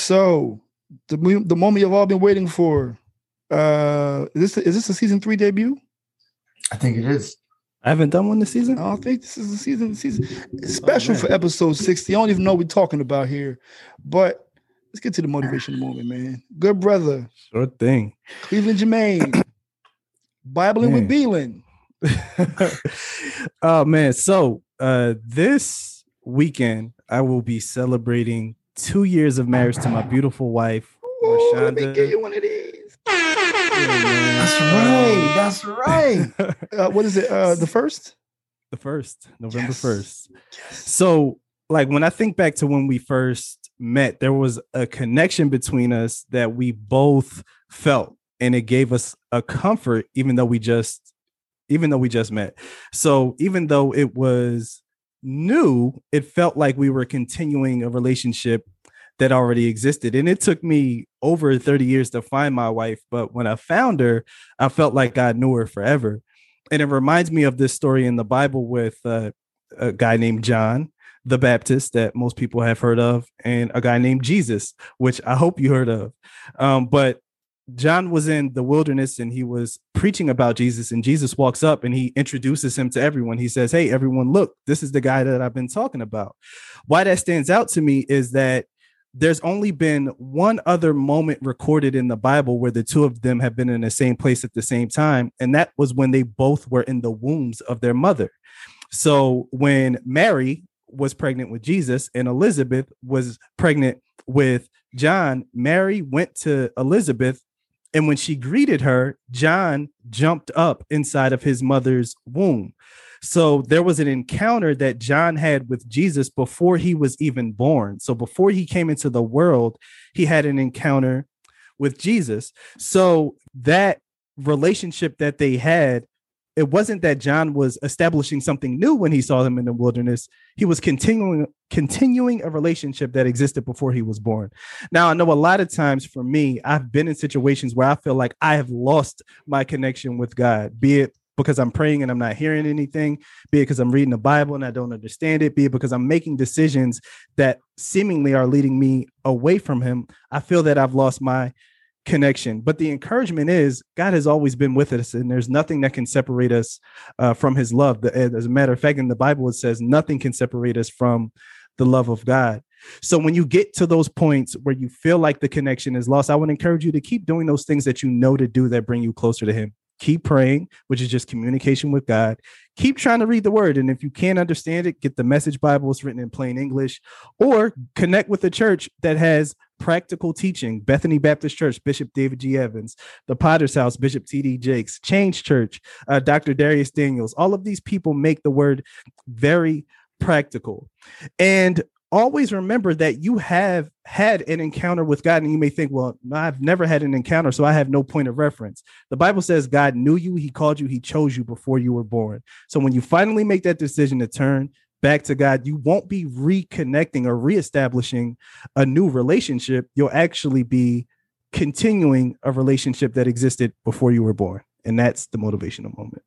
So the the moment you've all been waiting for. Uh, is this is this a season three debut? I think it is. I haven't done one this season. I don't think this is a season season special oh, for episode sixty. I don't even know what we're talking about here, but let's get to the motivation moment, man. Good brother, sure thing. Cleveland Jermaine, Bibling with Beelan. oh man, so uh this weekend I will be celebrating two years of marriage to my beautiful wife. Ooh, let me get you one of these. that's right. That's right. uh, what is it? Uh, the first? The first, November yes. 1st. Yes. So, like, when I think back to when we first met, there was a connection between us that we both felt, and it gave us a comfort, even though we just, even though we just met. So, even though it was new, it felt like we were continuing a relationship that already existed. And it took me over 30 years to find my wife. But when I found her, I felt like I knew her forever. And it reminds me of this story in the Bible with uh, a guy named John the Baptist that most people have heard of, and a guy named Jesus, which I hope you heard of. Um, but John was in the wilderness and he was preaching about Jesus, and Jesus walks up and he introduces him to everyone. He says, Hey, everyone, look, this is the guy that I've been talking about. Why that stands out to me is that there's only been one other moment recorded in the Bible where the two of them have been in the same place at the same time, and that was when they both were in the wombs of their mother. So when Mary was pregnant with Jesus and Elizabeth was pregnant with John, Mary went to Elizabeth and when she greeted her, John jumped up inside of his mother's womb. So there was an encounter that John had with Jesus before he was even born. So before he came into the world, he had an encounter with Jesus. So that relationship that they had it wasn't that John was establishing something new when he saw them in the wilderness. He was continuing continuing a relationship that existed before he was born. Now, I know a lot of times for me, I've been in situations where I feel like I have lost my connection with God, be it because I'm praying and I'm not hearing anything, be it because I'm reading the Bible and I don't understand it, be it because I'm making decisions that seemingly are leading me away from him. I feel that I've lost my connection. But the encouragement is God has always been with us, and there's nothing that can separate us uh, from His love. As a matter of fact, in the Bible, it says nothing can separate us from the love of God. So when you get to those points where you feel like the connection is lost, I would encourage you to keep doing those things that you know to do that bring you closer to Him. Keep praying, which is just communication with God. Keep trying to read the word. And if you can't understand it, get the message Bible. It's written in plain English, or connect with a church that has practical teaching. Bethany Baptist Church, Bishop David G. Evans, the Potter's House, Bishop T.D. Jakes, Change Church, uh, Dr. Dharius Daniels. All of these people make the word very practical. And always remember that you have had an encounter with God, and you may think, well, I've never had an encounter, so I have no point of reference. The Bible says God knew you, He called you, He chose you before you were born. So when you finally make that decision to turn back to God, you won't be reconnecting or reestablishing a new relationship. You'll actually be continuing a relationship that existed before you were born. And that's the motivational moment.